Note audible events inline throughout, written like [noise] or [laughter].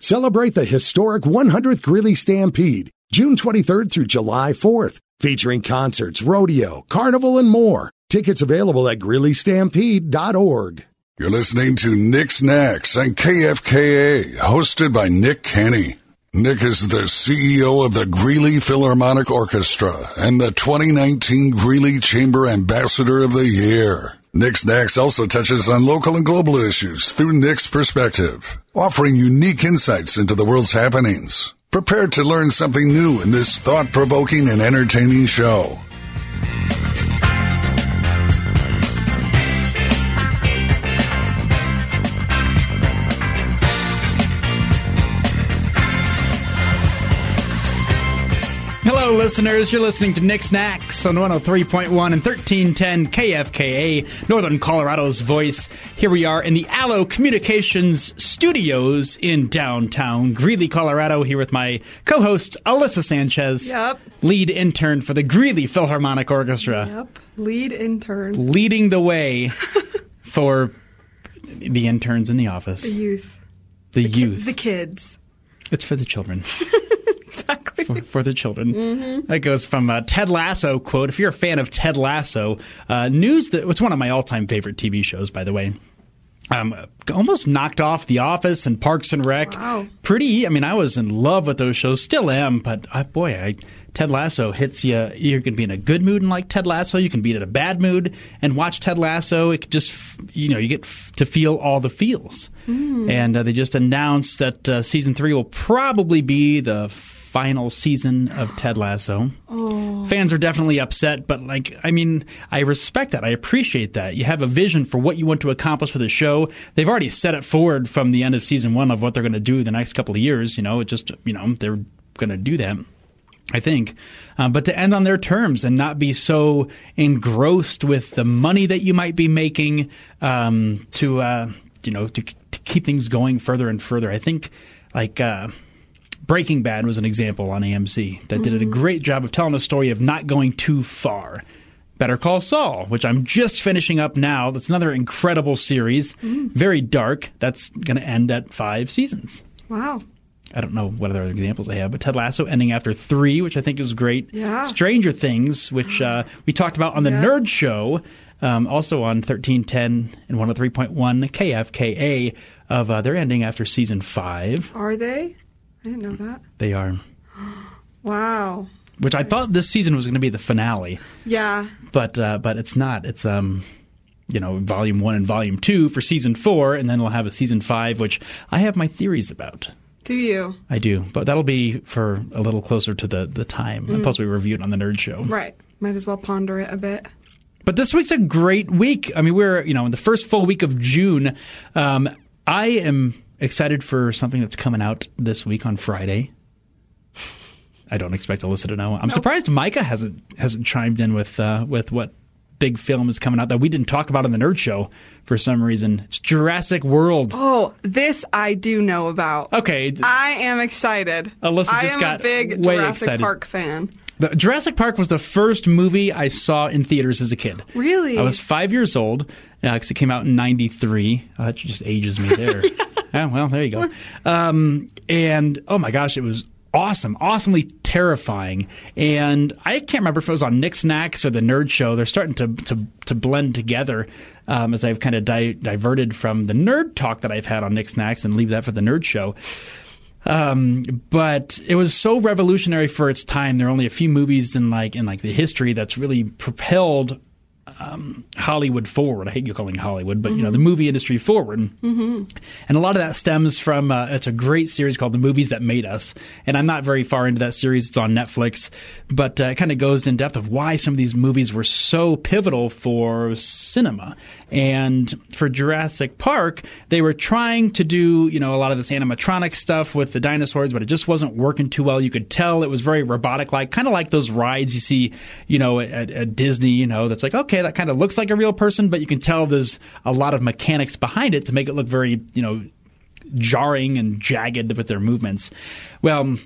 Celebrate the historic 100th Greeley Stampede, June 23rd through July 4th, featuring concerts, rodeo, carnival, and more. Tickets available at greeleystampede.org. You're listening to Nick's Snacks on KFKA, hosted by Nick Kenny. Nick is the CEO of the Greeley Philharmonic Orchestra and the 2019 Greeley Chamber Ambassador of the Year. Nick's Snacks also touches on local and global issues through Nick's perspective, offering unique insights into the world's happenings. Prepare to learn something new in this thought provoking and entertaining show. Listeners. You're listening to Nick Snacks on 103.1 and 1310 KFKA, Northern Colorado's voice. Here we are in the Allo Communications studios in downtown Greeley, Colorado, here with my co host, Alyssa Sanchez, Yep. lead intern for the Greeley Philharmonic Orchestra, Yep. Lead intern. leading the way [laughs] for the interns in the office, The youth. the, Ki- youth. The kids. It's for the children. [laughs] Exactly. for, for the children. Mm-hmm. That goes from a Ted Lasso quote. If you're a fan of Ted Lasso, uh, news that it's one of my all-time favorite TV shows, by the way. Um, almost knocked off The Office and Parks and Rec. Wow. Pretty. I mean, I was in love with those shows. Still am, but uh, boy, I, Ted Lasso hits you. You can be in a good mood and like Ted Lasso. You can be in a bad mood and watch Ted Lasso. It just, you know, you get f- to feel all the feels. And uh, they just announced that uh, season three will probably be the final season of Ted Lasso. Fans are definitely upset, but like, I mean, I respect that. I appreciate that. You have a vision for what you want to accomplish with the show. They've already set it forward from the end of season one of what they're going to do the next couple of years. You know, it just, you know, they're going to do that. I think. Uh, but to end on their terms and not be so engrossed with the money that you might be making um, to, uh, you know, to, to keep things going further and further. I think, like, uh, Breaking Bad was an example on AMC that did a great job of telling a story of not going too far. Better Call Saul, which I'm just finishing up now. That's another incredible series. Very dark. That's going to end at five seasons. Wow. I don't know what other examples I have, but Ted Lasso ending after three, which I think is great. Yeah. Stranger Things, which uh, we talked about on the Yeah. Nerd Show, um, also on 1310 and 103.1 KFKA, of uh, they're ending after season five. Are they? I didn't know that. They are. [gasps] Wow. Which I thought this season was going to be the finale, Yeah. but uh, but it's not. It's um, you know, volume one and volume two for season four, and then we'll have a season five, which I have my theories about. Do you? I do, but that'll be for a little closer to the, the time. And plus, we reviewed on the Nerd Show. Right. Might as well ponder it a bit. But this week's a great week. I mean, we're you know in the first full week of June. Um, I am excited for something that's coming out this week on Friday. I don't expect Alyssa to know. I'm surprised Micah hasn't hasn't chimed in with uh, with what big film is coming out that we didn't talk about on the Nerd Show for some reason. It's Jurassic World. Oh, this I do know about. Okay, I am excited. Alyssa I just am got a big way Jurassic excited. Park fan. The, Jurassic Park was the first movie I saw in theaters as a kid. Really? I was five years old because it came out in '93. Oh, that just ages me there. [laughs] yeah, well, there you go. Um, and oh my gosh, it was awesome, awesomely terrifying. And I can't remember if it was on Nick Snacks or the Nerd Show. They're starting to to, to blend together um, as I've kind of di- diverted from the nerd talk that I've had on Nick Snacks and leave that for the Nerd Show. Um, but it was so revolutionary for its time. There are only a few movies in like in like the history that's really propelled um, Hollywood forward. I hate you calling Hollywood, but you know the movie industry forward. Mm-hmm. And a lot of that stems from uh, it's a great series called The Movies That Made Us. And I'm not very far into that series. It's on Netflix, but uh, it kind of goes in depth of why some of these movies were so pivotal for cinema. And for Jurassic Park, they were trying to do you know a lot of this animatronic stuff with the dinosaurs, but it just wasn't working too well. You could tell it was very robotic like, kind of like those rides you see you know at, at Disney. You know that's like okay, that kind of looks like a real person, but you can tell there's a lot of mechanics behind it to make it look very you know jarring and jagged with their movements. Well,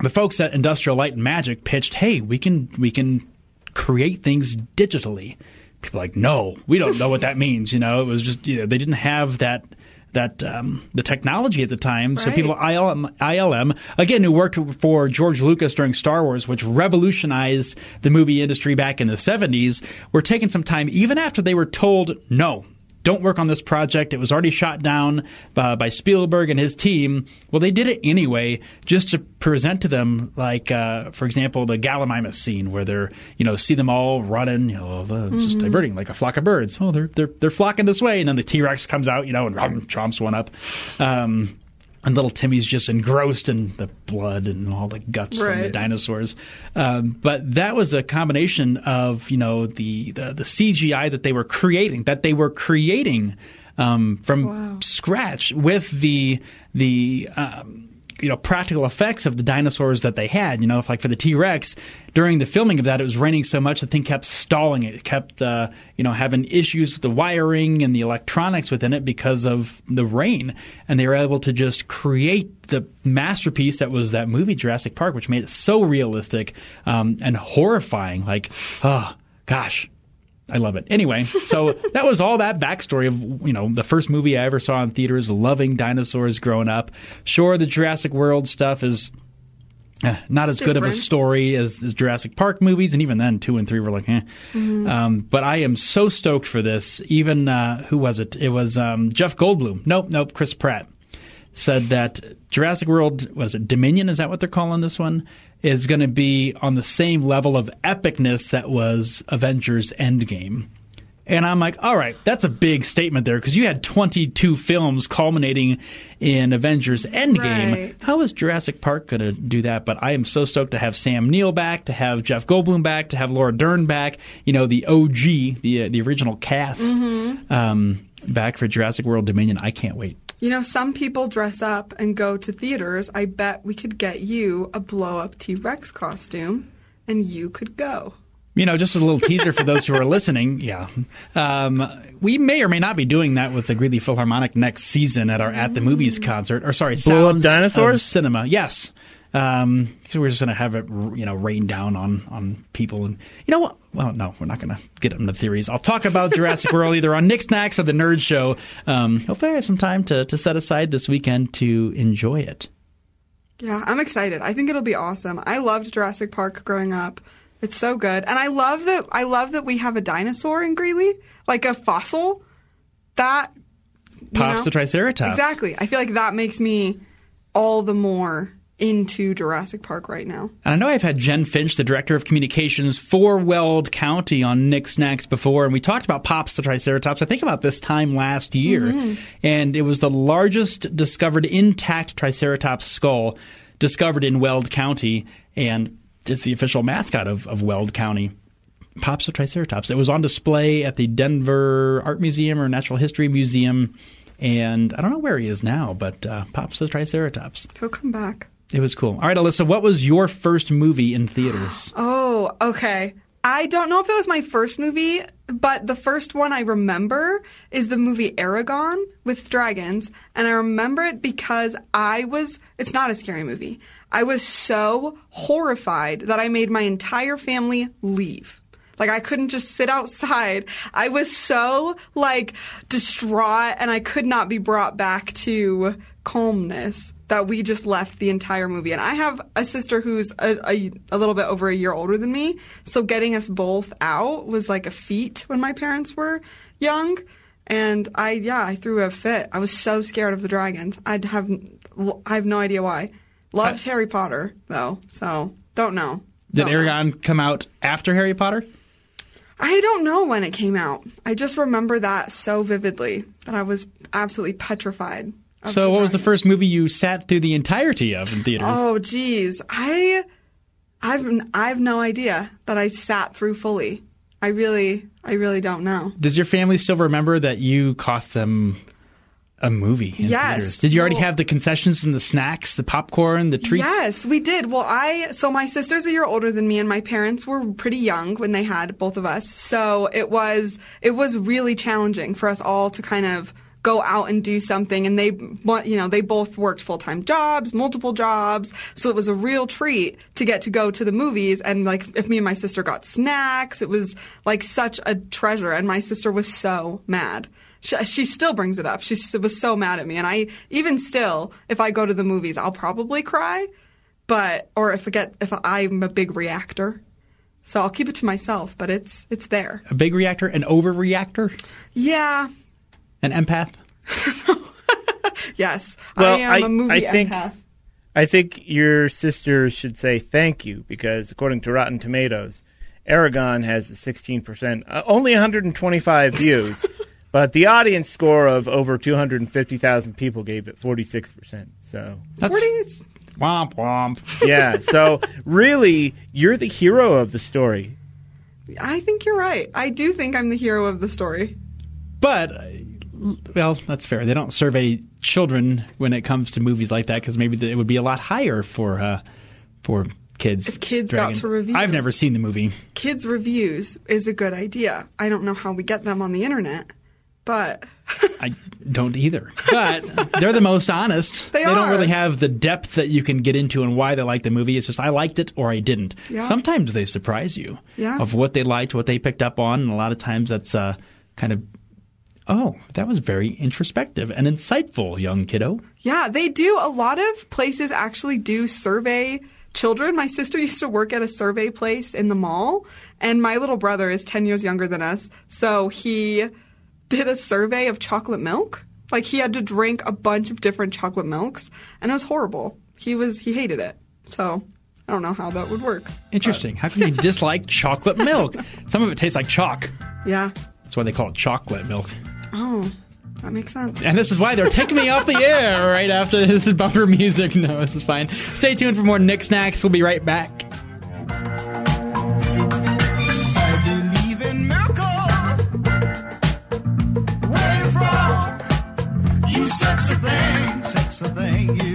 the folks at Industrial Light and Magic pitched, "Hey, we can we can create things digitally." People like, "No, we don't know what that means." You know, it was just you know they didn't have that that um, the technology at the time. So Right. people ILM, ILM again who worked for George Lucas during Star Wars, which revolutionized the movie industry back in the 70s, were taking some time even after they were told no. Don't work on this project. It was already shot down by, by Spielberg and his team. Well, they did it anyway, just to present to them, like, uh, for example, the Gallimimus scene where they're, you know, see them all running, you know, the, just diverting like a flock of birds. Oh, they're they're they're flocking this way, and then the T Rex comes out, you know, and rum, chomps one up. Um, and little Timmy's just engrossed in the blood and all the guts from the dinosaurs. Um, but that was a combination of you know the, the the CGI that they were creating, that they were creating um, from Wow. scratch with the the um, you know practical effects of the dinosaurs that they had. You know, if like for the T Rex during the filming of that, it was raining so much the thing kept stalling. It kept uh, you know having issues with the wiring and the electronics within it because of the rain, and they were able to just create the masterpiece that was that movie Jurassic Park, which made it so realistic um, and horrifying. Like, oh gosh. I love it. Anyway, so [laughs] that was all that backstory of you know the first movie I ever saw in theaters, loving dinosaurs growing up. Sure, the Jurassic World stuff is eh, not as good of a story as the Jurassic Park movies, and even then, two and three were like, eh. Um, but I am so stoked for this. Even uh, who was it? It was um, Jeff Goldblum. Nope, nope, Chris Pratt said that Jurassic World, what is it, Dominion? Is that what they're calling this one? Is going to be on the same level of epicness that was Avengers Endgame. And I'm like, all right, that's a big statement there because you had 22 films culminating in Avengers Endgame. Right. How is Jurassic Park going to do that? But I am so stoked to have Sam Neill back, to have Jeff Goldblum back, to have Laura Dern back. You know, the OG, the uh, the original cast, um, back for Jurassic World Dominion. I can't wait. You know, some people dress up and go to theaters. I bet we could get you a blow up T Rex costume and you could go. You know, just a little teaser for those who are listening. [laughs] Yeah. Um, we may or may not be doing that with the Greeley Philharmonic next season at our At the Movies concert. Or, sorry, Blow up dinosaurs? of Cinema. Yes. Um, 'cause we're just going to have it, you know, rain down on, on people. And you know what? Well, no, we're not going to get into theories. I'll talk about Jurassic [laughs] World either on Nick Snacks or the Nerd Show. Um, hopefully I have some time to, to set aside this weekend to enjoy it. Yeah, I'm excited. I think it'll be awesome. I loved Jurassic Park growing up. It's so good. And I love that I love that we have a dinosaur in Greeley, like a fossil. That you Pops know? the Triceratops. Exactly. I feel like that makes me all the more into Jurassic Park right now. And I know I've had Jen Finch, the director of communications for Weld County, on Nick Snacks before, and we talked about Pops the Triceratops. I think about this time last year, and it was the largest discovered intact Triceratops skull discovered in Weld County, and it's the official mascot of, of Weld County. Pops the Triceratops. It was on display at the Denver Art Museum or Natural History Museum, and I don't know where he is now, but uh, Pops the Triceratops. He'll come back. It was cool. All right, Alyssa, what was your first movie in theaters? [gasps] Oh, okay. I don't know if it was my first movie, but the first one I remember is the movie Eragon with dragons. And I remember it because I was, it's not a scary movie. I was so horrified that I made my entire family leave. Like I couldn't just sit outside. I was so like distraught and I could not be brought back to calmness that we just left the entire movie. And I have a sister who's a, a, a little bit over a year older than me. So getting us both out was like a feat when my parents were young. And I, yeah, I threw a fit. I was so scared of the dragons. I'd have, I have no idea why. Loved uh, Harry Potter though, so don't know. Did Don't know. Eragon come out after Harry Potter? I don't know when it came out. I just remember that so vividly that I was absolutely petrified. So, what was the first movie you sat through the entirety of in theaters? Oh, geez, I, I've, I have no idea that I sat through fully. I really, I really don't know. Does your family still remember that you cost them a movie in Yes. theaters? Did you already Well- have the concessions and the snacks, the popcorn, the treats? Yes, we did. Well, I so my sister's a year older than me, and my parents were pretty young when they had both of us. So it was it was really challenging for us all to kind of go out and do something. And they, you know, they both worked full time jobs, multiple jobs. So it was a real treat to get to go to the movies. And like, if me and my sister got snacks, it was like such a treasure. And my sister was so mad She, she still brings it up. She was so mad at me, and I even still, if I go to the movies, I'll probably cry, but or if I get if I'm a big reactor, so I'll keep it to myself. But it's it's there. A big reactor, an overreactor, Yeah. An empath. [laughs] Yes. Well, I am I- a movie I think- empath. I think your sister should say thank you because according to Rotten Tomatoes, Eragon has a 16%, uh, only 125 views, [laughs] but the audience score of over 250,000 people gave it 46%. So, That's Forty is- womp womp. yeah. so, [laughs] really, you're the hero of the story. I think you're right. I do think I'm the hero of the story. But uh, well, that's fair. They don't survey children when it comes to movies like that because maybe it would be a lot higher for uh, for kids. If kids got to review. I've never seen the movie. Kids reviews is a good idea. I don't know how we get them on the internet, but I don't either. But they're the most honest. [laughs] They don't really have the depth that you can get into and why they like the movie. It's just I liked it or I didn't. Yeah. Sometimes they surprise you Yeah. of what they liked, what they picked up on, and a lot of times that's uh, kind of oh, that was very introspective and insightful, young kiddo. yeah, they do. A lot of places actually do survey children. My sister [laughs] used to work at a survey place in the mall, and my little brother is 10 years younger than us. So he did a survey of chocolate milk. Like he had to drink a bunch of different chocolate milks, and it was horrible. He was he hated it. So I don't know how that would work. Interesting. How can you [laughs] dislike chocolate milk? Some of it tastes like chalk. Yeah. That's why they call it chocolate milk. Oh, that makes sense. And this is why they're taking me off the air right after [laughs] this is bumper music. [laughs] No, this is fine. Stay tuned for more Nick Snacks. We'll be right back. I believe in miracles. Where you from? You sexy thing, sexy thing, you.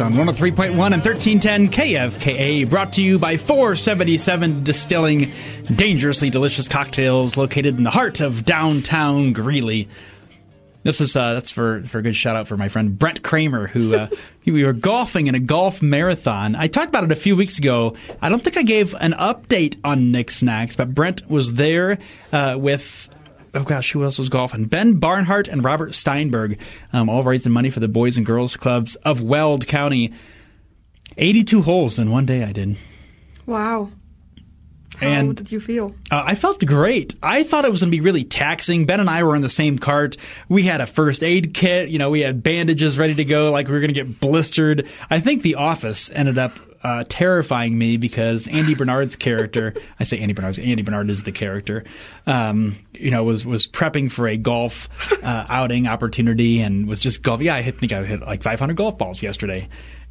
On 103.1 and 1310 KFKA, brought to you by 477 Distilling, dangerously delicious cocktails located in the heart of downtown Greeley. This is uh, that's for for a good shout out for my friend Brent Kramer, who uh, [laughs] we were golfing in a golf marathon. I talked about it a few weeks ago. I don't think I gave an update on Nick Snacks, but Brent was there uh, with oh gosh, who else was golfing? Ben Barnhart and Robert Steinberg, um, all raising money for the Boys and Girls Clubs of Weld County. Eighty-two holes in one day. I did. Wow. How And- did you feel? Uh, I felt great. I thought it was going to be really taxing. Ben and I were in the same cart. We had a first aid kit. You know, we had bandages ready to go, like we were going to get blistered. I think The Office ended up uh, terrifying me because Andy Bernard's character, I say Andy Bernard's, Andy Bernard is the character, um, you know, was, was prepping for a golf uh, outing opportunity and was just golf. Yeah, I hit, think I hit like 500 golf balls yesterday.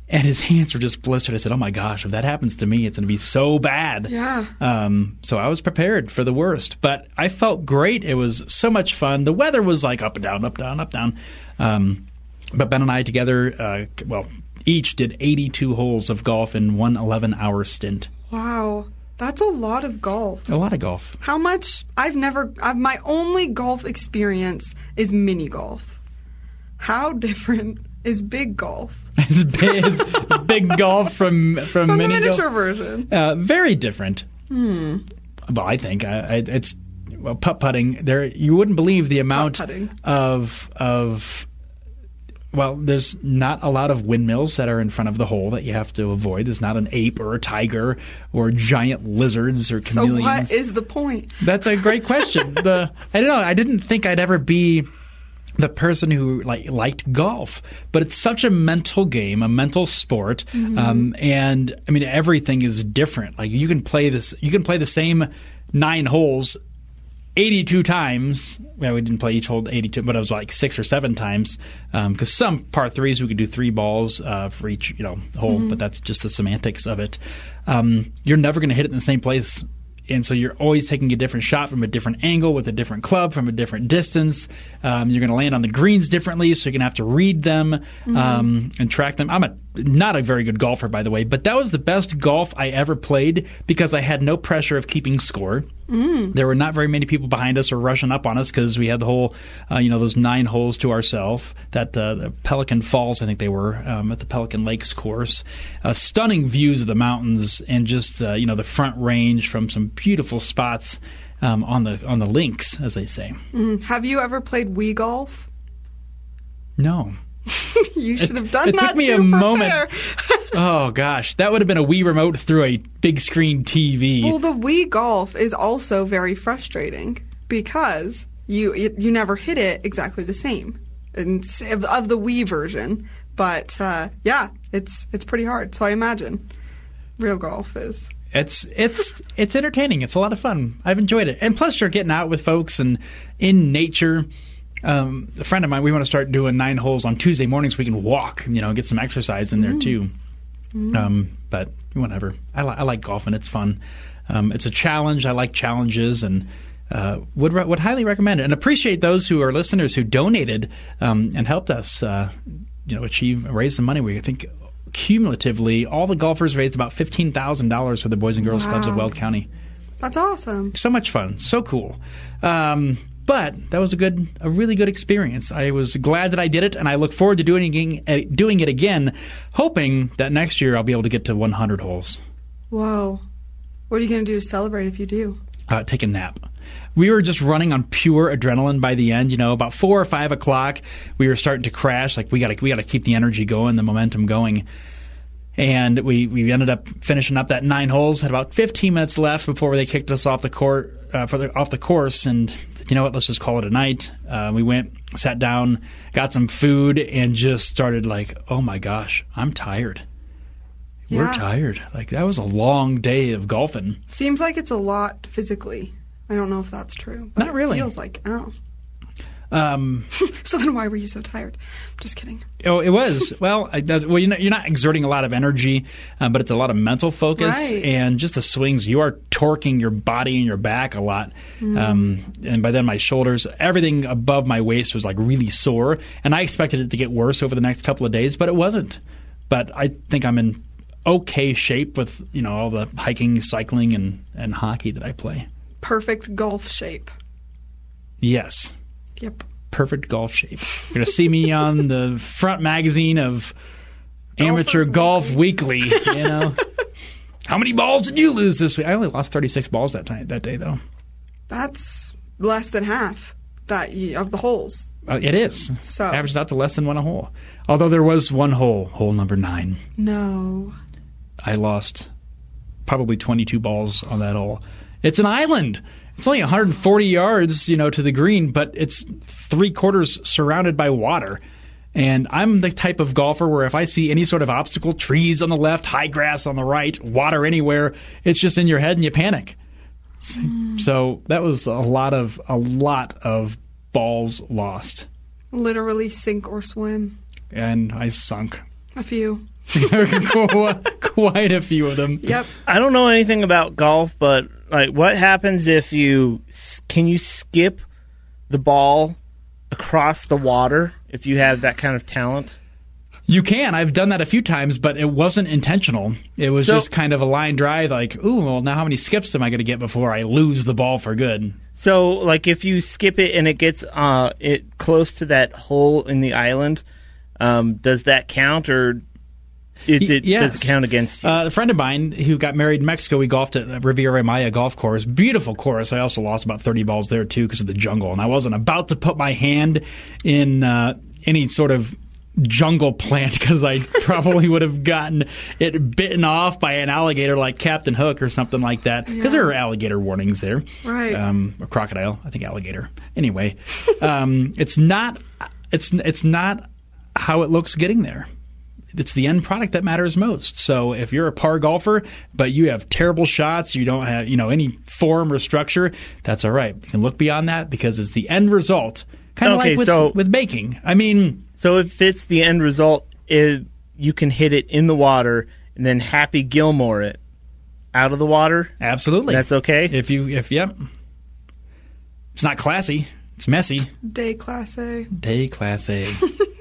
And his hands were just blistered. I said, "Oh my gosh! If that happens to me, it's going to be so bad." Yeah. Um, so I was prepared for the worst, but I felt great. It was so much fun. The weather was like up and down, up down, up down. Um, but Ben and I together, uh, well, each did 82 holes of golf in one 11-hour stint. Wow. That's a lot of golf. A lot of golf. How much? I've never. I've, my only golf experience is mini golf. How different is big golf [laughs] It's big, golf from from, from the mini miniature golf. version? Uh, very different. Hmm. Well, I think I, I, it's well putt putting. There, you wouldn't believe the amount of of. Well, there's not a lot of windmills that are in front of the hole that you have to avoid. There's not an ape or a tiger or giant lizards or chameleons. So what is the point? That's a great question. [laughs] the I don't know. I didn't think I'd ever be the person who like liked golf, but it's such a mental game, a mental sport, um, and I mean everything is different. Like you can play this, you can play the same nine holes. 82 times. Well, we didn't play each hole 82, but it was like six or seven times. Because some par threes we could do three balls uh, for each, you know, hole. But that's just the semantics of it. Um, you're never going to hit it in the same place and so you're always taking a different shot from a different angle with a different club from a different distance. Um, you're going to land on the greens differently, so you're going to have to read them um, and track them. I'm a not a very good golfer, by the way, but that was the best golf I ever played because I had no pressure of keeping score. There were not very many people behind us or rushing up on us because we had the whole, uh, you know, those nine holes to ourselves. That uh, the Pelican Falls, I think they were um, at the Pelican Lakes course. Uh, stunning views of the mountains and just uh, you know the front range from some beautiful spots um, on the on the links, as they say. Have you ever played Wii golf? No. [laughs] You should have done that. it that took me a moment. [laughs] Oh gosh, that would have been a Wii remote through a big screen TV. Well, the Wii golf is also very frustrating because you you never hit it exactly the same and of, of the Wii version. But uh, yeah, it's it's pretty hard. So I imagine real golf is. it's it's it's entertaining. It's a lot of fun. I've enjoyed it, and plus you're getting out with folks and in nature. Um, a friend of mine, we want to start doing nine holes on Tuesday mornings. We can walk, you know, get some exercise in there too. Um, but whatever. I, li- I like golfing. It's fun. Um, it's a challenge. I like challenges and. Uh, would re- would highly recommend it and appreciate those who are listeners who donated um, and helped us, uh, you know, achieve raise some money. We I think cumulatively all the golfers raised about fifteen thousand dollars for the Boys and Girls Clubs of Weld County. That's awesome. So much fun, so cool. Um, but that was a good, a really good experience. I was glad that I did it, and I look forward to doing it, again- doing it again, hoping that next year I'll be able to get to 100 holes. Whoa. What are you going to do to celebrate if you do? uh, take a nap. We were just running on pure adrenaline by the end. You know, about four or five o'clock, we were starting to crash. Like we got to we got to keep the energy going, the momentum going. And we, we ended up finishing up that nine holes. Had about 15 minutes left before they kicked us off the court uh, for the, off the course. And you know what? Let's just call it a night. Uh, we went, sat down, got some food, and just started like, oh my gosh, I'm tired. We're tired. Like that was a long day of golfing. Seems like it's a lot physically. I don't know if that's true. But Not really. It feels like oh. Um, [laughs] So then why were you so tired? Just kidding. Oh, it was. Well, it does. Well, you know, you're not exerting a lot of energy, uh, but it's a lot of mental focus Right. and just the swings. You are torquing your body and your back a lot. Mm-hmm. Um, and by then, my shoulders, everything above my waist was like really sore. And I expected it to get worse over the next couple of days, but it wasn't. But I think I'm in okay shape with you know all the hiking, cycling, and and hockey that I play. Perfect golf shape. Yes. Yep. perfect golf shape. You're going to see me on the front magazine of Amateur Golfers Golf Weekly. You know, [laughs] how many balls did you lose this week? I only lost 36 balls that time that day, though. That's less than half that of the holes. Uh, it is So- averaged out to less than one a hole. Although there was one hole, hole number nine. No. I lost probably 22 balls on that hole. It's an island. It's only 140 yards, you know, to the green, but it's three quarters surrounded by water. And I'm the type of golfer where if I see any sort of obstacle, trees on the left, high grass on the right, water anywhere, it's just in your head and you panic. Hmm. So that was a lot of a lot of balls lost, Literally sink or swim. and I sunk A few. Quite a few of them. Yep. I don't know anything about golf, but like, what happens if you can you skip the ball across the water if you have that kind of talent? You can. I've done that a few times, but it wasn't intentional. It was So- just kind of a line drive, like, ooh, well, now how many skips am I going to get before I lose the ball for good? So, like, if you skip it and it gets uh, it close to that hole in the island, um, does that count, or is it yes. does it count against you? Uh, a friend of mine who got married in Mexico, we golfed at Riviera Maya Golf Course. Beautiful course. I also lost about 30 balls there, too, because of the jungle. And I wasn't about to put my hand in uh, any sort of jungle plant [laughs] because I probably would have gotten it bitten off by an alligator like Captain Hook or something like that. Because there are alligator warnings there. Right. Um, or crocodile. I think alligator. Anyway, um, it's not. It's it's not how it looks getting there it's the end product that matters most. So if you're a par golfer, but you have terrible shots, you don't have you know any form or structure, that's all right. You can look beyond that because it's the end result. Kind of Okay, like with, so- with baking. I mean, so, if it's the end result, it, you can hit it in the water and then Happy Gilmore it out of the water. Absolutely. That's okay. If you, if, yep. It's not classy. It's messy. Day class A. Day class A. [laughs]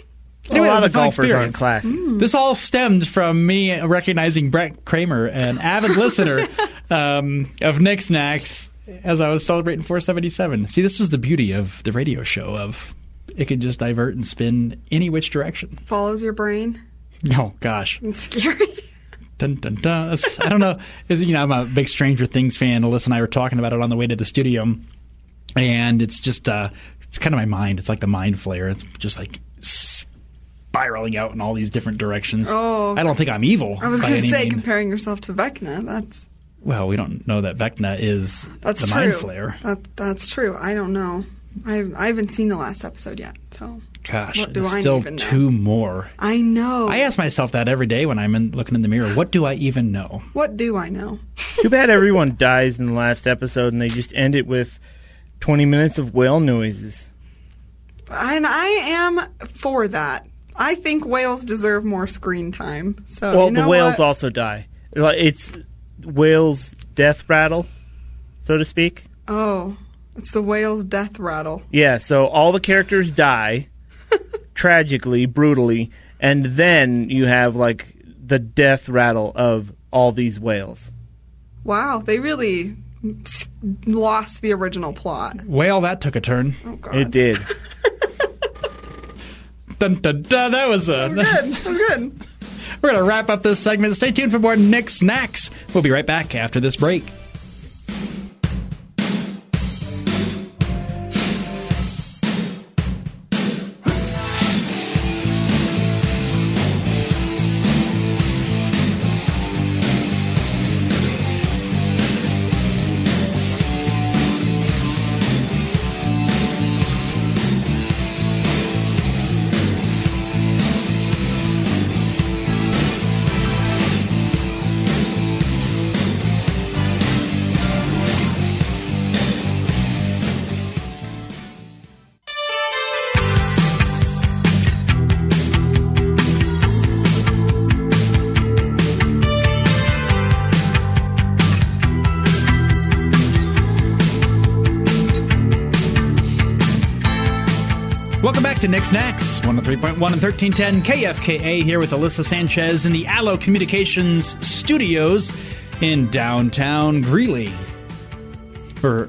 a lot it was of a fun golfers aren't experience. classy. This all stemmed from me recognizing Brett Kramer, an [laughs] avid listener um, of Nick Snacks, as I was celebrating 477. See, this is the beauty of the radio show of it can just divert and spin any which direction. Follows your brain. [laughs] Oh gosh, It's scary. [laughs] dun dun dun. That's- I don't know. Is you know, I'm a big Stranger Things fan. Alyssa and I were talking about it on the way to the studio, and it's just uh, it's kind of my mind. It's like the Mind Flayer. It's just like spiraling out in all these different directions. Oh. I don't think I'm evil. I was going to say, mean. comparing yourself to Vecna. That's Well, we don't know that Vecna is that's the true. Mind Flayer. That that's true. I don't know. I I haven't seen the last episode yet, so Gosh, What do there's I still even know? two more. I know. I ask myself that every day when I'm in, looking in the mirror. What do I even know? what do I know? [laughs] Too bad everyone dies in the last episode and they just end it with 20 minutes of whale noises. And I am for that. I think whales deserve more screen time. So well, you know the whales what? also die. It's whales' death rattle, so to speak. Oh, it's the whale's death rattle. Yeah, so all the characters die [laughs] tragically, brutally, and then you have like the death rattle of all these whales. Wow, they really lost the original plot. Well, that took a turn. Oh God, It did. [laughs] Dun, dun, dun, that was uh, a. good. That was [laughs] good. We're going to wrap up this segment. Stay tuned for more Nick Snacks. We'll be right back after this break. Welcome back to Nick Snacks, 103.1 and 1310 KFKA here with Alyssa Sanchez in the Allo Communications studios in downtown Greeley. For,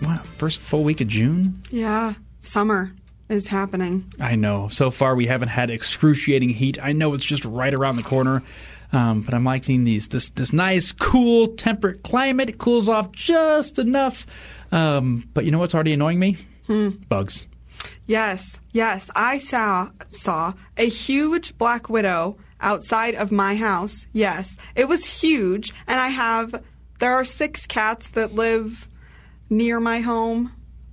wow, first full week of June? Yeah, summer is happening. I know. So far, we haven't had excruciating heat. I know it's just right around the corner, um, but I'm liking these this this nice, cool, temperate climate. It cools off just enough. Um, but you know what's already annoying me? Bugs. Yes, yes. I saw saw a huge black widow outside of my house. Yes, it was huge, and I have. There are six cats that live near my home.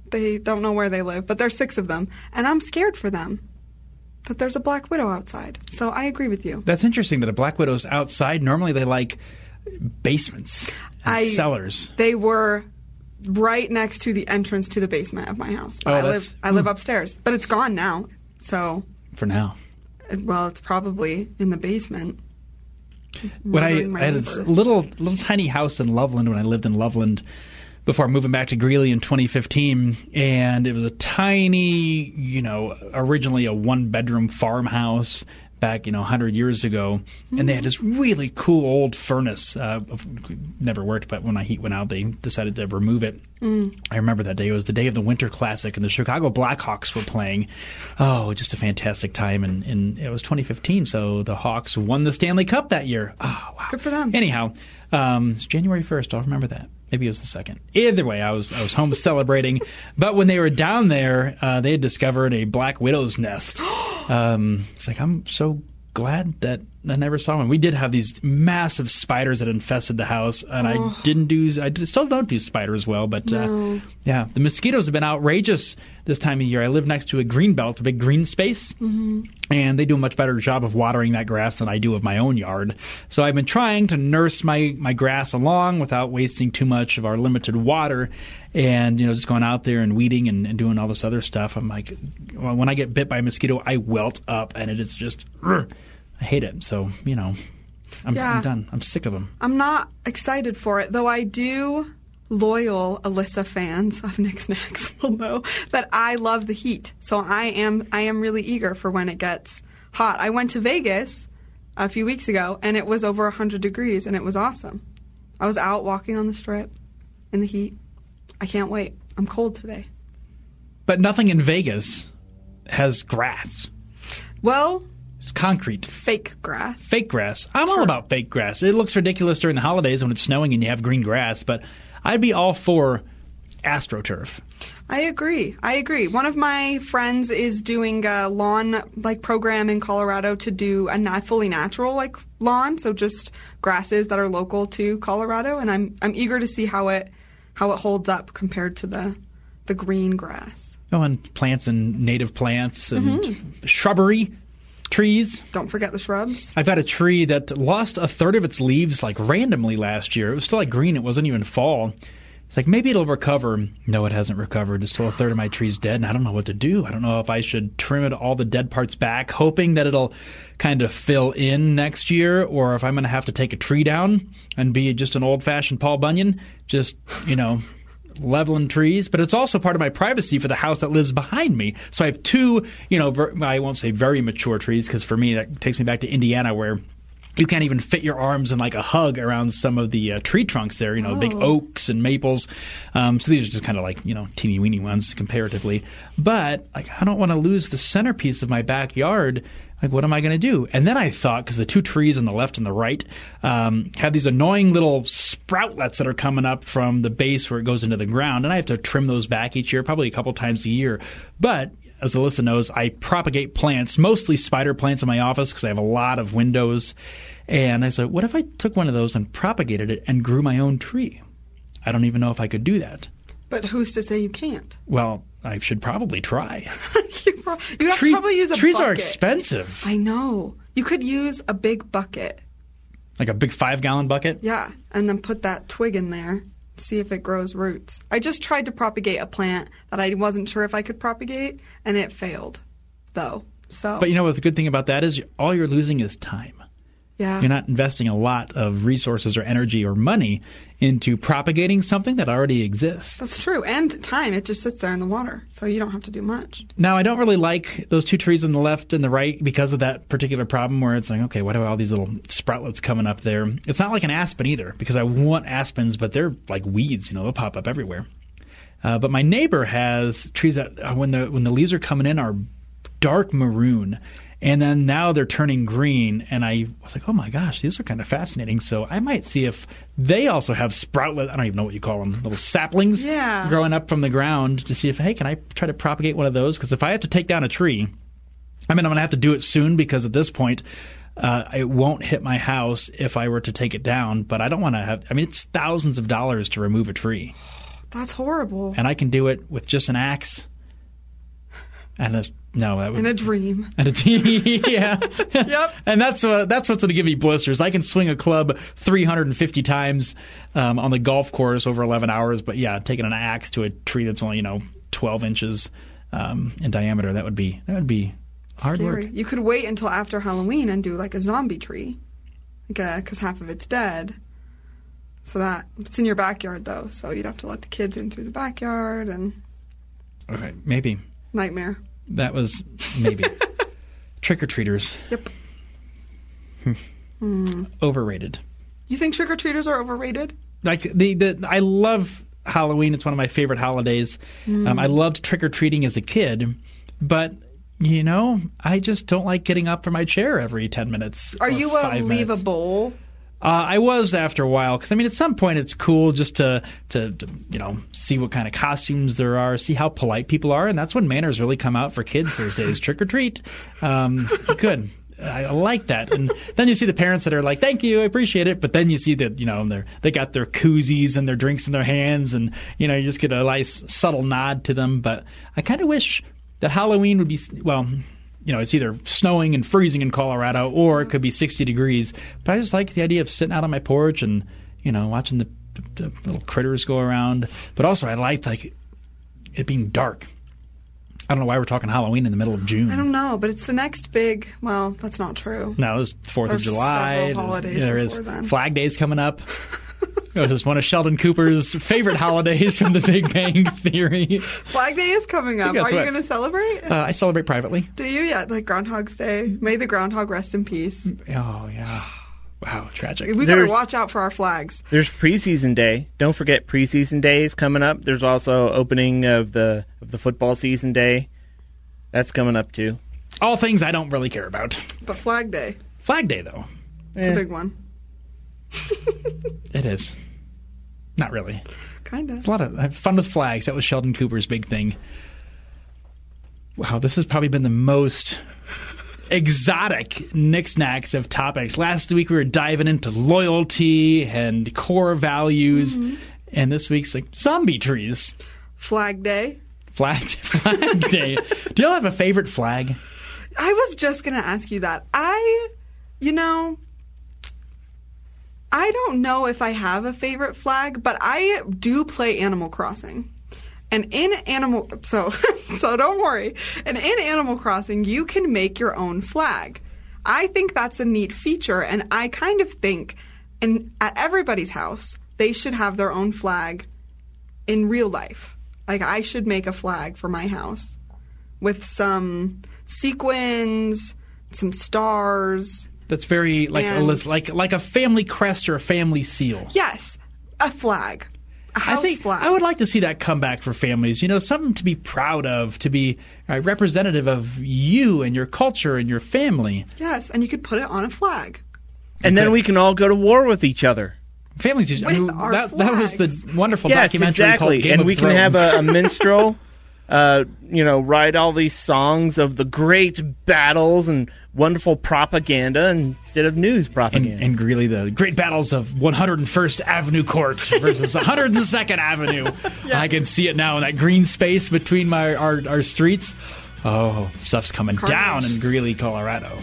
They don't know where they live, but there's six of them, and I'm scared for them. That there's a black widow outside. So I agree with you. That's interesting that a black widow's outside. Normally, they like basements I- cellars. They were right next to the entrance to the basement of my house. But Oh, I that's- live I live hmm. upstairs, but it's gone now. So, For now, uh, well, it's probably in the basement. when I, I had a little little tiny house in Loveland when I lived in Loveland before moving back to Greeley in 2015, and it was a tiny, you know, originally a one bedroom farmhouse back, you know, 100 years ago, and they had this really cool old furnace. Uh, never worked, but when my heat went out, they decided to remove it. I remember that day. It was the day of the Winter Classic, and the Chicago Blackhawks were playing. Oh, just a fantastic time! And, and it was 2015, so the Hawks won the Stanley Cup that year. Oh, wow! Good for them. Anyhow, um, it's January 1st. I'll remember that. Maybe it was the second. Either way, I was I was home [laughs] celebrating. But when they were down there, uh, they had discovered a black widow's nest. [gasps] Um, it's like I'm so glad that I never saw one. We did have these massive spiders that infested the house, and I didn't do. I still don't do spiders well, but uh, yeah, the mosquitoes have been outrageous this time of year. I live next to a green belt, a big green space, and they do a much better job of watering that grass than I do of my own yard. So I've been trying to nurse my my grass along without wasting too much of our limited water, and you know just going out there and weeding and, and doing all this other stuff. I'm like, well, when I get bit by a mosquito, I welt up, and it is just. ugh, [sniffs] I hate it. So you know, I'm, Yeah. I'm done. I'm sick of them. I'm not excited for it, though I do. Loyal Alyssa fans of Nick Snacks [laughs] will know that I love the heat. So I am I am really eager for when it gets hot. I went to Vegas a few weeks ago and it was over 100 degrees and it was awesome. I was out walking on the strip in the heat. I can't wait. I'm cold today. But nothing in Vegas has grass. Well, It's concrete. fake grass. Fake grass. I'm all about fake grass. It looks ridiculous during the holidays when it's snowing and you have green grass, but I'd be all for astroturf. I agree. I agree. One of my friends is doing a lawn like program in Colorado to do a na- fully natural like lawn, so just grasses that are local to Colorado, and I'm I'm eager to see how it how it holds up compared to the the green grass. Oh, and plants and native plants and mm-hmm. shrubbery, trees. Don't forget the shrubs. I've had a tree that lost a third of its leaves like randomly last year. It was still like green. It wasn't even fall. It's like maybe it'll recover. No, it hasn't recovered. It's still a third of my tree's dead, and I don't know what to do. I don't know if I should trim it all the dead parts back, hoping that it'll kind of fill in next year, or if I'm going to have to take a tree down and be just an old-fashioned Paul Bunyan, just you know. Leveling trees, but it's also part of my privacy for the house that lives behind me. So I have two, you know, ver- I won't say very mature trees because for me that takes me back to Indiana where you can't even fit your arms in like a hug around some of the uh, tree trunks there, you know, big oaks and maples. Um, so these are just kind of like, you know, teeny weeny ones comparatively. But like, I don't want to lose the centerpiece of my backyard. Like, what am I going to do? And then I thought, because the two trees on the left and the right um, have these annoying little sproutlets that are coming up from the base where it goes into the ground, and I have to trim those back each year, probably a couple times a year. But as Alyssa knows, I propagate plants, mostly spider plants in my office because I have a lot of windows. And I said, what if I took one of those and propagated it and grew my own tree? I don't even know if I could do that. But who's to say you can't? Well, I should probably try. [laughs] you pro- you'd have Tree- to probably use a trees bucket. are expensive. I know. You could use a big bucket. Like a big five gallon bucket. Yeah, and then put that twig in there. See if it grows roots. I just tried to propagate a plant that I wasn't sure if I could propagate, and it failed, though. So, But you know what the good thing about that is? All you're losing is time. yeah, You're not investing a lot of resources or energy or money into propagating something that already exists. that's true. And time, it just sits there in the water, so you don't have to do much. Now, I don't really like those two trees on the left and the right because of that particular problem where it's like, okay, what about all these little sproutlets coming up there? It's not like an aspen either because I want aspens, but they're like weeds, you know, they'll pop up everywhere. Uh, but my neighbor has trees that uh, when the when the leaves are coming in are dark maroon, and then now they're turning green. And I was like, oh my gosh, these are kind of fascinating. So I might see if they also have sproutlet. I don't even know what you call them, little saplings Yeah. growing up from the ground to see if hey, can I try to propagate one of those? Because if I have to take down a tree, I mean, I'm going to have to do it soon because at this point. Uh, it won't hit my house if I were to take it down, but I don't want to have. I mean, it's thousands of dollars to remove a tree That's horrible. and I can do it with just an axe. And a no, that would In a dream. [laughs] and a t- yeah, [laughs] Yep. And that's uh, that's what's going to give me blisters. I can swing a club 350 times um, on the golf course over 11 hours, but yeah, taking an axe to a tree that's only you know 12 inches um, in diameter that would be that would be hard Scary. work. You could wait until after Halloween and do like a zombie tree, because half of it's dead. So that it's in your backyard though, so you'd have to let the kids in through the backyard and Okay, maybe nightmare. That was maybe [laughs] trick or treaters Yep. overrated. You think trick or treaters are overrated? like the, the I love Halloween. It's one of my favorite holidays. Um, I loved trick or treating as a kid, but you know, I just don't like getting up from my chair every ten minutes. Are you a leave minutes. a bowl? Uh, I was after a while because I mean, at some point, it's cool just to, to to you know see what kind of costumes there are, see how polite people are, and that's when manners really come out for kids these days. Trick or treat, um, good. I like that, and then you see the parents that are like, "Thank you, I appreciate it," but then you see that you know they're they got their koozies and their drinks in their hands, and you know you just get a nice subtle nod to them. But I kind of wish that Halloween would be well you know, it's either snowing and freezing in Colorado or it could be 60 degrees. But I just like the idea of sitting out on my porch and, you know, watching the, the little critters go around. But also, I liked like it being dark. I don't know why we're talking Halloween in the middle of June. I don't know, but it's the next big. Well, that's not true. No, it's Fourth of July. several There's- holidays there is before then. Flag Day's coming up. [laughs] It was one of Sheldon Cooper's favorite holidays from The Big Bang Theory. Flag Day is coming up. Are that's you going to celebrate? Uh, I celebrate privately. Do you? Yeah, like Groundhog's Day. May the groundhog rest in peace. Oh yeah. Wow, tragic. We better There's- watch out for our flags. There's preseason day. Don't forget preseason day is coming up. There's also opening of the of the football season day. That's coming up too. All things I don't really care about. But Flag Day, Flag Day though, it's Eh. a big one. It is. Not really. Kind of. It's a lot of fun with flags. That was Sheldon Cooper's big thing. Wow, this has probably been the most exotic knickknacks of topics. Last week we were diving into loyalty and core values, mm-hmm. and this week's like zombie trees. Flag Day. Flag [laughs] Flag Day. Do y'all have a favorite flag? I was just going to ask you that. I, you know, I don't know if I have a favorite flag, but I do play Animal Crossing. And in Animal so [laughs] so don't worry. And in Animal Crossing, you can make your own flag. I think that's a neat feature and I kind of think in at everybody's house, they should have their own flag in real life. Like I should make a flag for my house with some sequins, some stars. That's very like a, And- lis- like like a family crest or a family seal. Yes, a flag. A house I think flag. I would like to see that come back for families. You know, something to be proud of, to be uh, representative of you and your culture and your family. Yes, and you could put it on a flag. And then we can all go to war with each other. Families, just, I mean, our that, that was the wonderful yes, documentary exactly. called Game and of we can have a, a minstrel, [laughs] uh, you know, write all these songs of the great battles and wonderful propaganda instead of news propaganda. and Greeley, the great battles of 101st Avenue Court versus [laughs] 102nd Avenue. I can see it now in that green space between my our, our streets. Oh, stuff's coming Carnage. down in Greeley, Colorado.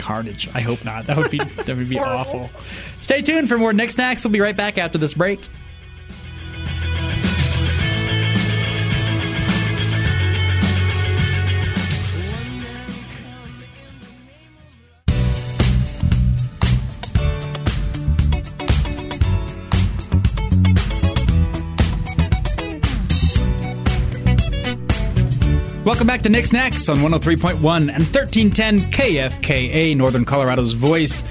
Carnage. I hope not. That would be that would be [laughs] awful. Stay tuned for more Nick Snacks. We'll be right back after this break. Welcome back to Nick Snacks on 103.1 and 1310 KFKA, Northern Colorado's voice.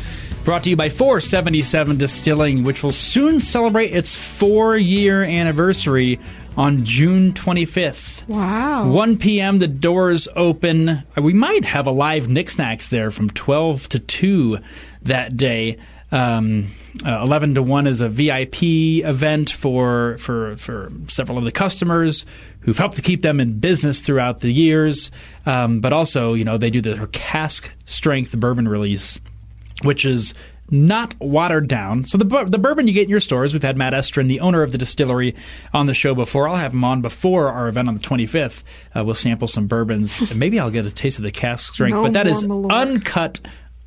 Brought to you by 477 Distilling, which will soon celebrate its four year anniversary on June 25th. Wow. 1 p.m. The doors open. Uh, We might have a live Nick Snacks there from 12 to 2 that day. Um, uh, 11 to 1 is a VIP event for, for, for several of the customers who've helped to keep them in business throughout the years. Um, but also, you know, they do the cask strength bourbon release which is not watered down. So the the bourbon you get in your stores, we've had Matt Estrin, the owner of the distillery, on the show before. I'll have him on before our event on the 25th. Uh, we'll sample some bourbons, [laughs] and maybe I'll get a taste of the cask strength. No but that is uncut,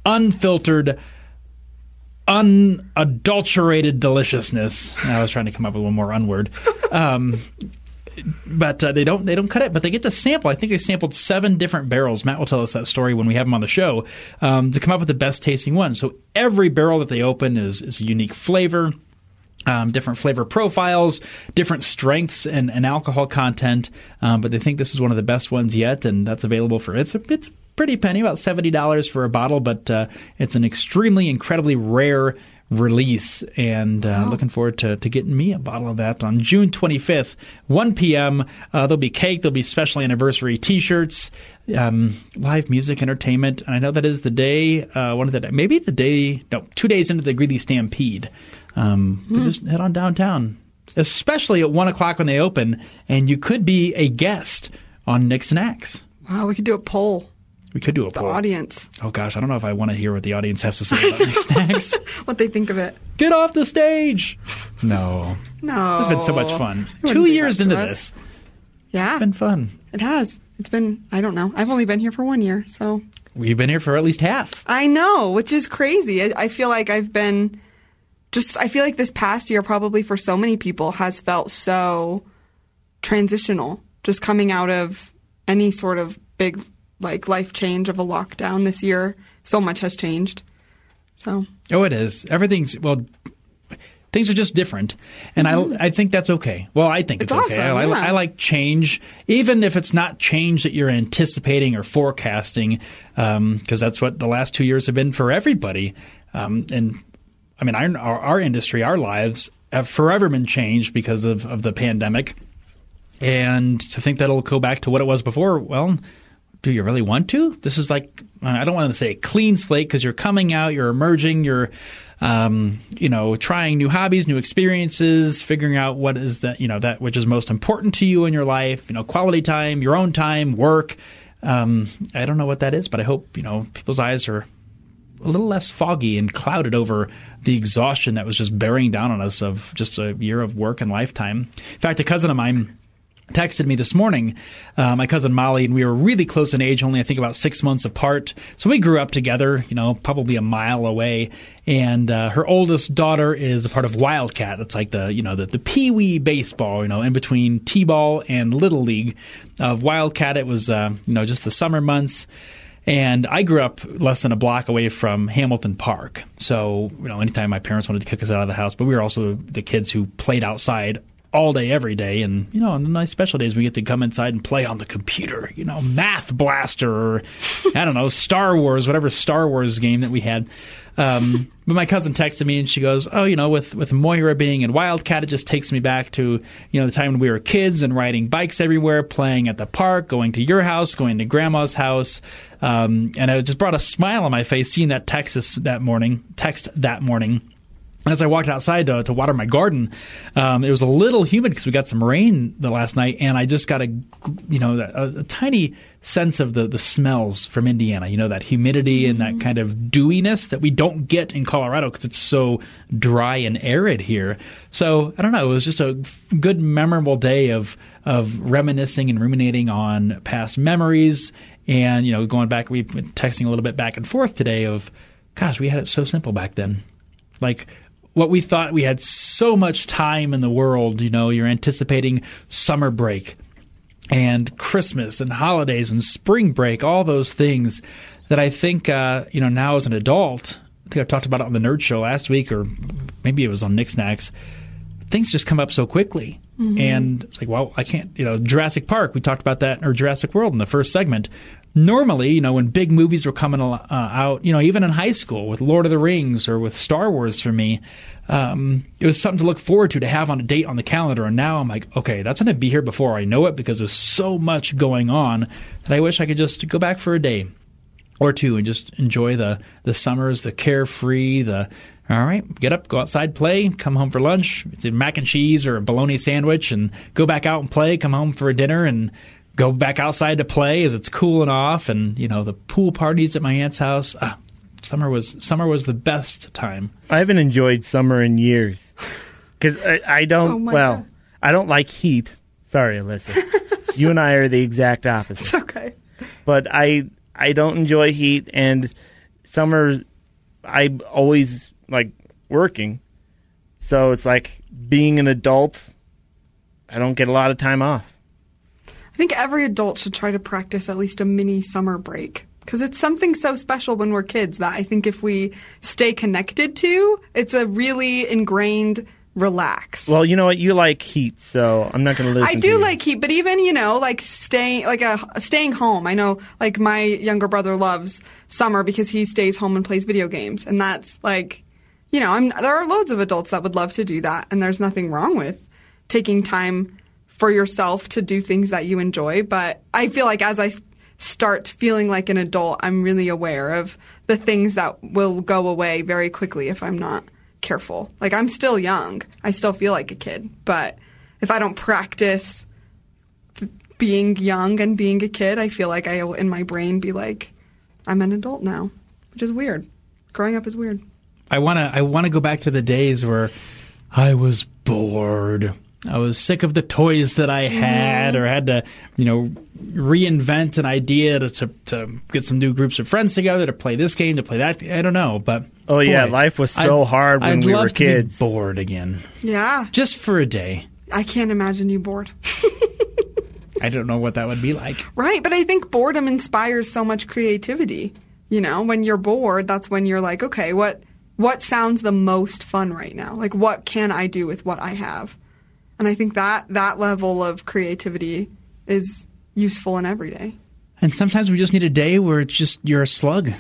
unfiltered. Unadulterated deliciousness. I was trying to come up with one more unword. Um, but uh, they don't they don't cut it. But they get to sample. I think they sampled seven different barrels. Matt will tell us that story when we have him on the show um, to come up with the best tasting one. So every barrel that they open is is a unique flavor. Um, different flavor profiles, different strengths and, and alcohol content, um, but they think this is one of the best ones yet, and that's available for it's a, it's pretty penny, about seventy dollars for a bottle, but uh, it's an extremely incredibly rare release, and uh, looking forward to, to getting me a bottle of that on June 25th, 1 p.m. Uh, there'll be cake, there'll be special anniversary T-shirts, um, live music, entertainment, and I know that is the day, uh, one of the maybe the day, no, two days into the Greeley Stampede. Um, but Just head on downtown, especially at one o'clock when they open, and you could be a guest on Nick Snacks. Wow, we could do a poll. We could do a The poll. audience, Oh gosh, I don't know if I want to hear what the audience has to say about Nick Snacks. [laughs] what they think of it. Get off the stage. No, No, it's been so much fun. Two years into this, Yeah, it's been fun. it has. It's been. I don't know. I've only been here for one year, so We've been here for at least half. I know, which is crazy. I, I feel like I've been just. I feel like this past year, probably for so many people, has felt so transitional. Just coming out of any sort of big like life change of a lockdown this year. So much has changed. So Oh, it is. Everything's well. Things are just different, and I I think that's okay. Well, I think it's, It's okay. awesome, I, I- yeah. I like change, even if it's not change that you're anticipating or forecasting, because that's what the last two years have been for everybody. Um, and I mean, our, our our industry, our lives have forever been changed because of of the pandemic, and to think that it'll go back to what it was before, well, do you really want to? This is like I don't want to say a clean slate because you're coming out, you're emerging, you're um, you know trying new hobbies, new experiences, figuring out what is that you know that which is most important to you in your life. You know, quality time, your own time, work. Um, I don't know what that is, but I hope you know people's eyes are a little less foggy and clouded over the exhaustion that was just bearing down on us of just a year of work and lifetime. In fact, a cousin of mine texted me this morning, uh, my cousin Molly, and we were really close in age, only I think about six months apart. So we grew up together, you know, probably a mile away. And uh, her oldest daughter is a part of Wildcat. It's like the, you know, the, the Pee Wee baseball, you know, in between T-ball and Little League. Of Wildcat, it was, uh, you know, just the summer months. And I grew up less than a block away from Hamilton Park. So, you know, anytime my parents wanted to kick us out of the house, but we were also the kids who played outside all day, every day. And, you know, on the nice special days, we get to come inside and play on the computer, you know, Math Blaster or, [laughs] I don't know, Star Wars, whatever Star Wars game that we had. Um, [laughs] but my cousin texted me and she goes, "Oh, you know, with with Moira being in Wildcat, it just takes me back to you know the time when we were kids and riding bikes everywhere, playing at the park, going to your house, going to Grandma's house." Um, and it just brought a smile on my face seeing that text this- that morning. Text that morning. As I walked outside to, to water my garden, um, it was a little humid because we got some rain the last night, and I just got a, you know, a, a tiny sense of the the smells from Indiana. You know, that humidity and that kind of dewiness that we don't get in Colorado because it's so dry and arid here. So I don't know. It was just a good, memorable day of of reminiscing and ruminating on past memories, and you know, going back. We've been texting a little bit back and forth today of, gosh, we had it so simple back then like what we thought we had so much time in the world you know you're anticipating summer break and christmas and holidays and spring break all those things that i think uh, you know now as an adult i think i talked about it on the nerd show last week or maybe it was on nick snacks things just come up so quickly. And it's like well i can't you know jurassic park we talked about that or jurassic world in the first segment normally you know when big movies were coming uh, out you know even in high school with lord of the rings or with star wars for me um, it was something to look forward to to have on a date on the calendar and now i'm like okay that's going to be here before i know it because there's so much going on that i wish i could just go back for a day or two and just enjoy the the summers, the carefree, the all right, get up, go outside, play, come home for lunch. It's a mac and cheese or a bologna sandwich, and go back out and play. Come home for dinner and go back outside to play as it's cooling off. And you know the pool parties at my aunt's house. Ah, summer was summer was the best time. I haven't enjoyed summer in years because I, I don't. Oh well, God. I don't like heat. Sorry, Alyssa. you and I are the exact opposite. it's okay. But I I don't enjoy heat and summer. I'm always like working, so it's like being an adult. I don't get a lot of time off. I think every adult should try to practice at least a mini summer break because it's something so special when we're kids that I think if we stay connected to, it's a really ingrained relax. Well, you know what? You like heat, so I'm not going to listen. I do like heat, but even you know, like staying, like a, staying home. I know, like my younger brother loves summer because he stays home and plays video games, and that's like, you know, I'm there are loads of adults that would love to do that, and there's nothing wrong with taking time for yourself to do things that you enjoy. But I feel like as I start feeling like an adult, I'm really aware of the things that will go away very quickly if I'm not careful. Like I'm still young. I still feel like a kid, but if I don't practice being young and being a kid, I feel like I will in my brain be like I'm an adult now, which is weird. Growing up is weird. I want to I want to go back to the days where I was bored. I was sick of the toys that I had, or had to, you know, reinvent an idea to, to to get some new groups of friends together to play this game, to play that. I don't know, but Oh, yeah, life was so hard when I'd we love were to be kids. bored again, Yeah, just for a day. I can't imagine you bored. [laughs] I don't know what that would be like. Right, but I think boredom inspires so much creativity. You know, when you're bored, that's when you're like, okay, what what sounds the most fun right now? Like what can I do with what I have? And I think that that level of creativity is useful in every day. And sometimes we just need a day where it's just you're a slug.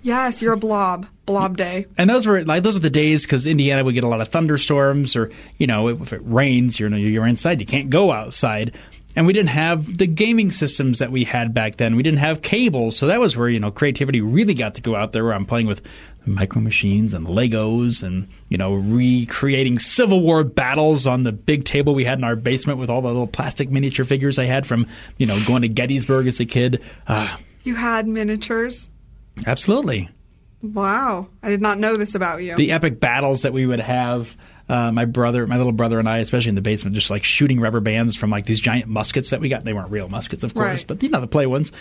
Yes, you're a blob. Blob day. And those were like those are the days because Indiana would get a lot of thunderstorms, or you know, if it rains, you're you're inside, you can't go outside. And we didn't have the gaming systems that we had back then. We didn't have cables, so that was where you know creativity really got to go out there. Where I'm playing with micro machines and Legos, and you know, recreating Civil War battles on the big table we had in our basement with all the little plastic miniature figures I had from you know going to Gettysburg as a kid. Uh, You had miniatures. absolutely. Wow, I did not know this about you. the epic battles that we would have. Uh, my brother, my little brother, and I, especially in the basement, just like shooting rubber bands from like these giant muskets that we got. They weren't real muskets, of course, Right. but you know the play ones.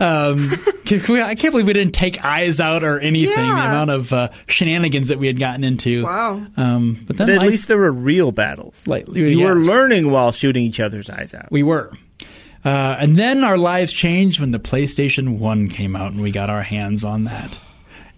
Um, [laughs] can we- I can't believe we didn't take eyes out or anything. The amount of uh, shenanigans that we had gotten into. Wow. Um, but then But at life- least there were real battles. Like, you were learning while shooting each other's eyes out. We were. Uh, and then our lives changed when the PlayStation 1 came out and we got our hands on that.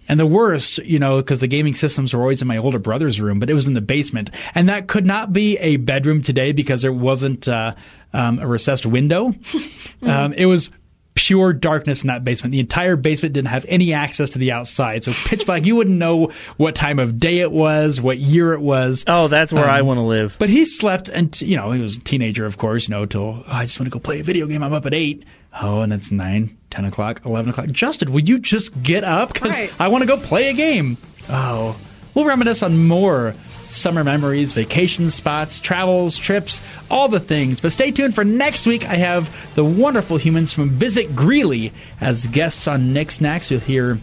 And the worst, you know, because the gaming systems were always in my older brother's room, but it was in the basement. And that could not be a bedroom today because there wasn't uh, um, a recessed window. [laughs] um, it was pure darkness in that basement. The entire basement didn't have any access to the outside. So pitch black, you wouldn't know what time of day it was, what year it was. Oh, that's where I Um, want to live. But he slept, and you know, he was a teenager, of course. You know, till oh, I just want to go play a video game. I'm up at eight. Oh, and it's nine, ten o'clock, eleven o'clock. Justin, will you just get up? Because Right. I want to go play a game. Oh, we'll reminisce on more summer memories, vacation spots, travels, trips, all the things. But stay tuned for next week. I have the wonderful humans from Visit Greeley as guests on Nick Snacks. You'll hear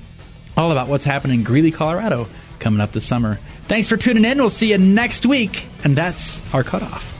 all about what's happening in Greeley, Colorado coming up this summer. Thanks for tuning in. We'll see you next week. And that's our cutoff.